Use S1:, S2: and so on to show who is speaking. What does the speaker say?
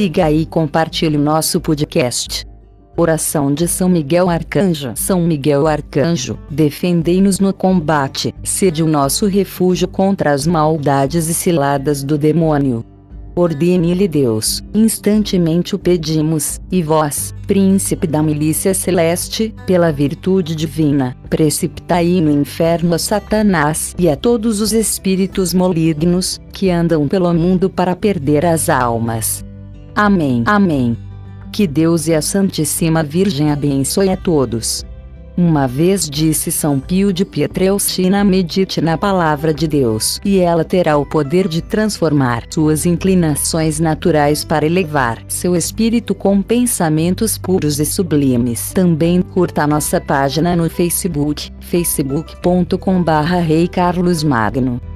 S1: siga e compartilhe o nosso podcast. Oração de São Miguel Arcanjo. São Miguel Arcanjo, defendei-nos no combate, sede o nosso refúgio contra as maldades e ciladas do demônio. Ordene-lhe Deus, instantemente o pedimos, e vós, príncipe da milícia celeste, pela virtude divina, precipitai no inferno a Satanás e a todos os espíritos malignos, que andam pelo mundo para perder as almas. Amém. Amém. Que Deus e a Santíssima Virgem abençoe a todos. Uma vez disse São Pio de Pietrelcina: medite na palavra de Deus e ela terá o poder de transformar suas inclinações naturais para elevar seu espírito com pensamentos puros e sublimes. Também curta nossa página no Facebook, facebook.com/rei Carlos Magno.